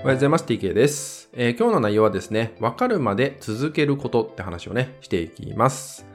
おはようございます。TK です、えー今日の内容はですね、わかるまで続けることって話をね、していきます。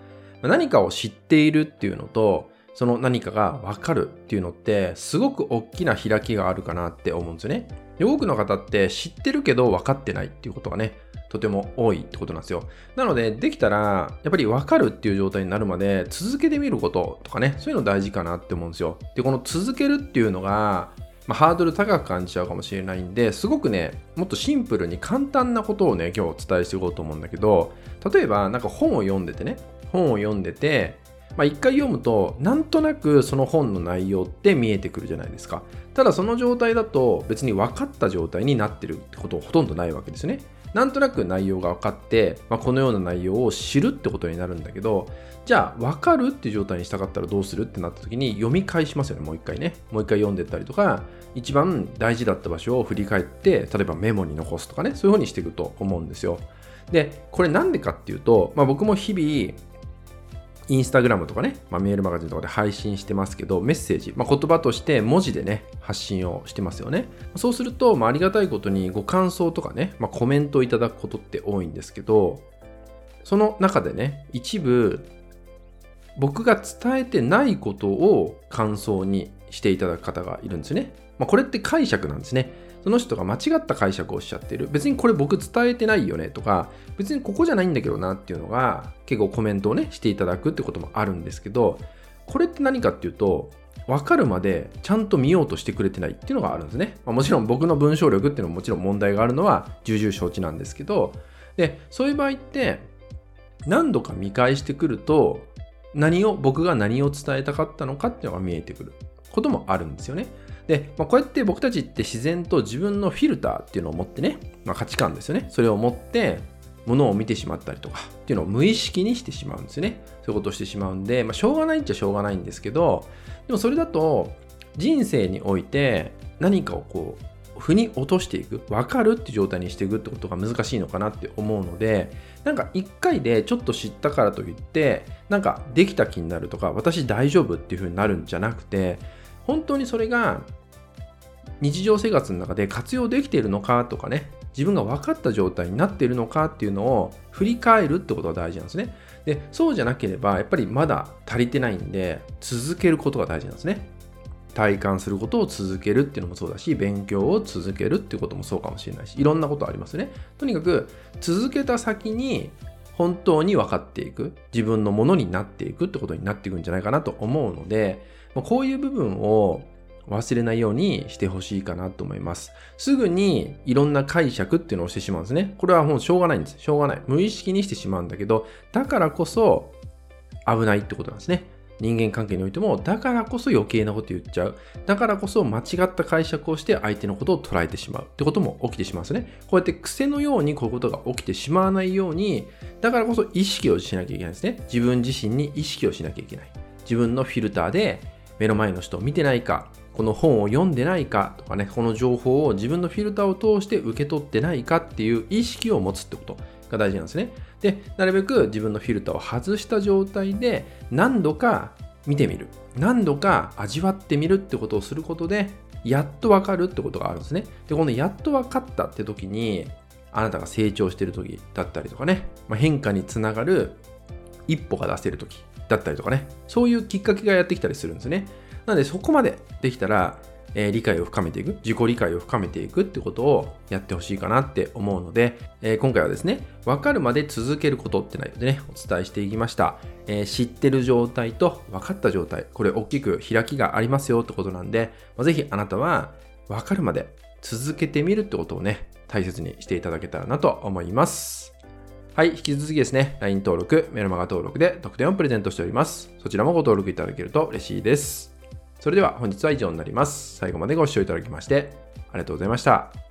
何かを知っているっていうのと、その何かがわかるっていうのって、すごく大きな開きがあるかなって思うんですよね。多くの方って知ってるけど分かってないっていうことがね、とても多いってことなんですよ。なので、できたら、やっぱり分かるっていう状態になるまで続けてみることとかね、そういうの大事かなって思うんですよ。で、この続けるっていうのが、まあ、ハードル高く感じちゃうかもしれないんですごくねもっとシンプルに簡単なことをね今日お伝えしていこうと思うんだけど例えばなんか本を読んでてね本を読んでてまあ、一回読むとなんとなくその本の内容って見えてくるじゃないですか。ただその状態だと別に分かった状態になってるってことほとんどないわけですね。なんとなく内容が分かって、まあ、このような内容を知るってことになるんだけどじゃあ分かるっていう状態にしたかったらどうするってなった時に読み返しますよねもう一回ね。もう一回読んでったりとか一番大事だった場所を振り返って例えばメモに残すとかねそういう風にしていくと思うんですよ。でこれなんでかっていうと、まあ、僕も日々インスタグラムとかね、まあ、メールマガジンとかで配信してますけど、メッセージ、まあ、言葉として文字でね、発信をしてますよね。そうすると、まあ、ありがたいことにご感想とかね、まあ、コメントをいただくことって多いんですけど、その中でね、一部、僕が伝えてないことを感想にしていただく方がいるんですね。まあ、これって解釈なんですね。その人が間違った解釈をしちゃってる。別にこれ僕伝えてないよねとか、別にここじゃないんだけどなっていうのが結構コメントをね、していただくってこともあるんですけど、これって何かっていうと、分かるまでちゃんと見ようとしてくれてないっていうのがあるんですね。まあ、もちろん僕の文章力っていうのももちろん問題があるのは重々承知なんですけど、で、そういう場合って何度か見返してくると、何を、僕が何を伝えたかったのかっていうのが見えてくることもあるんですよね。で、まあ、こうやって僕たちって自然と自分のフィルターっていうのを持ってね、まあ、価値観ですよね。それを持って、ものを見てしまったりとかっていうのを無意識にしてしまうんですよね。そういうことをしてしまうんで、まあ、しょうがないっちゃしょうがないんですけど、でもそれだと人生において何かをこう、腑に落としていく、分かるっていう状態にしていくってことが難しいのかなって思うので、なんか一回でちょっと知ったからといって、なんかできた気になるとか、私大丈夫っていう風になるんじゃなくて、本当にそれが日常生活の中で活用できているのかとかね自分が分かった状態になっているのかっていうのを振り返るってことが大事なんですね。でそうじゃなければやっぱりまだ足りてないんで続けることが大事なんですね。体感することを続けるっていうのもそうだし勉強を続けるっていうこともそうかもしれないしいろんなことありますね。とにかく続けた先に本当に分かっていく自分のものになっていくってことになっていくんじゃないかなと思うのでこういう部分を忘れないようにしてほしいかなと思います。すぐにいろんな解釈っていうのをしてしまうんですね。これはもうしょうがないんです。しょうがない。無意識にしてしまうんだけど、だからこそ危ないってことなんですね。人間関係においても、だからこそ余計なこと言っちゃう。だからこそ間違った解釈をして相手のことを捉えてしまうってことも起きてしまうんですね。こうやって癖のようにこういうことが起きてしまわないように、だからこそ意識をしなきゃいけないんですね。自分自身に意識をしなきゃいけない。自分のフィルターで目の前の人を見てないか、この本を読んでないかとかね、この情報を自分のフィルターを通して受け取ってないかっていう意識を持つってことが大事なんですね。で、なるべく自分のフィルターを外した状態で何度か見てみる。何度か味わってみるってことをすることで、やっとわかるってことがあるんですね。で、このやっとわかったって時に、あなたが成長してる時だったりとかね、まあ、変化につながる一歩が出せる時だったりとかね、そういうきっかけがやってきたりするんですね。なのでそこまでできたら、えー理解を深めていく、自己理解を深めていくってことをやってほしいかなって思うので、えー今回はですね、分かるまで続けることって内容でね、お伝えしていきました。えー知ってる状態と分かった状態、これ大きく開きがありますよってことなんで、まあぜひあなたは分かるまで続けてみるってことをね、大切にしていただけたらなと思います。はい、引き続きですね、LINE 登録、メルマガ登録で特典をプレゼントしております。そちらもご登録いただけると嬉しいです。それでは本日は以上になります。最後までご視聴いただきましてありがとうございました。